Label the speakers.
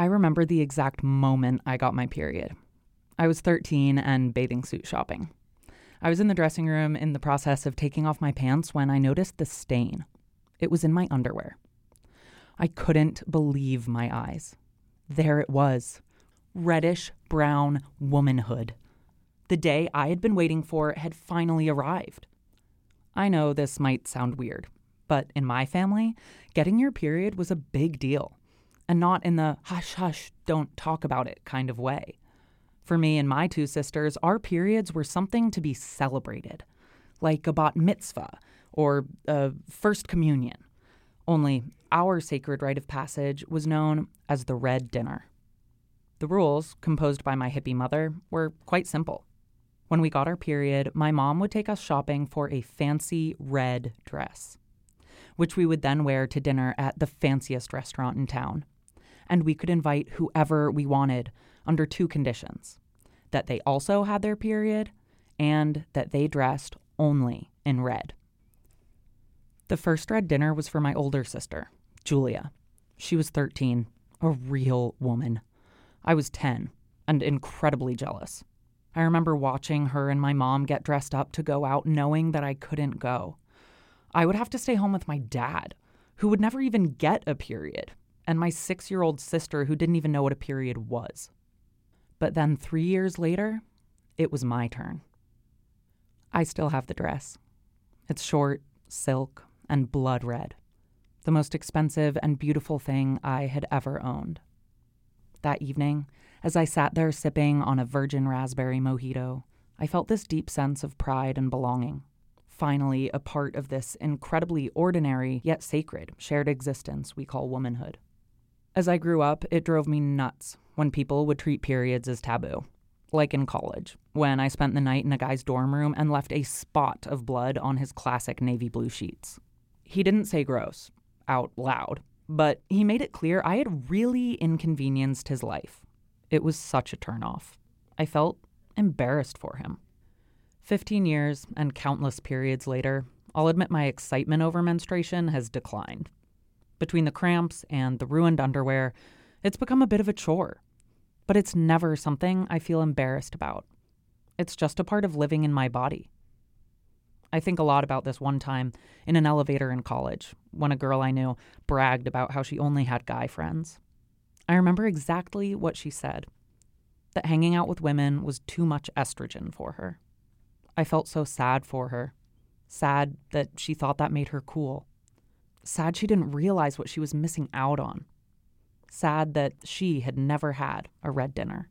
Speaker 1: I remember the exact moment I got my period. I was 13 and bathing suit shopping. I was in the dressing room in the process of taking off my pants when I noticed the stain. It was in my underwear. I couldn't believe my eyes. There it was reddish brown womanhood. The day I had been waiting for had finally arrived. I know this might sound weird, but in my family, getting your period was a big deal, and not in the hush hush, don't talk about it kind of way. For me and my two sisters, our periods were something to be celebrated, like a bat mitzvah or a first communion. Only our sacred rite of passage was known as the Red Dinner. The rules, composed by my hippie mother, were quite simple. When we got our period, my mom would take us shopping for a fancy red dress, which we would then wear to dinner at the fanciest restaurant in town. And we could invite whoever we wanted under two conditions that they also had their period and that they dressed only in red. The first red dinner was for my older sister, Julia. She was 13, a real woman. I was 10 and incredibly jealous. I remember watching her and my mom get dressed up to go out knowing that I couldn't go. I would have to stay home with my dad, who would never even get a period, and my six year old sister, who didn't even know what a period was. But then three years later, it was my turn. I still have the dress. It's short, silk, and blood red. The most expensive and beautiful thing I had ever owned. That evening, as I sat there sipping on a virgin raspberry mojito, I felt this deep sense of pride and belonging. Finally, a part of this incredibly ordinary yet sacred shared existence we call womanhood. As I grew up, it drove me nuts when people would treat periods as taboo. Like in college, when I spent the night in a guy's dorm room and left a spot of blood on his classic navy blue sheets. He didn't say gross out loud, but he made it clear I had really inconvenienced his life. It was such a turnoff. I felt embarrassed for him. 15 years and countless periods later, I'll admit my excitement over menstruation has declined. Between the cramps and the ruined underwear, it's become a bit of a chore but it's never something I feel embarrassed about. It's just a part of living in my body. I think a lot about this one time in an elevator in college when a girl I knew bragged about how she only had guy friends. I remember exactly what she said that hanging out with women was too much estrogen for her. I felt so sad for her. Sad that she thought that made her cool. Sad she didn't realize what she was missing out on sad that she had never had a red dinner.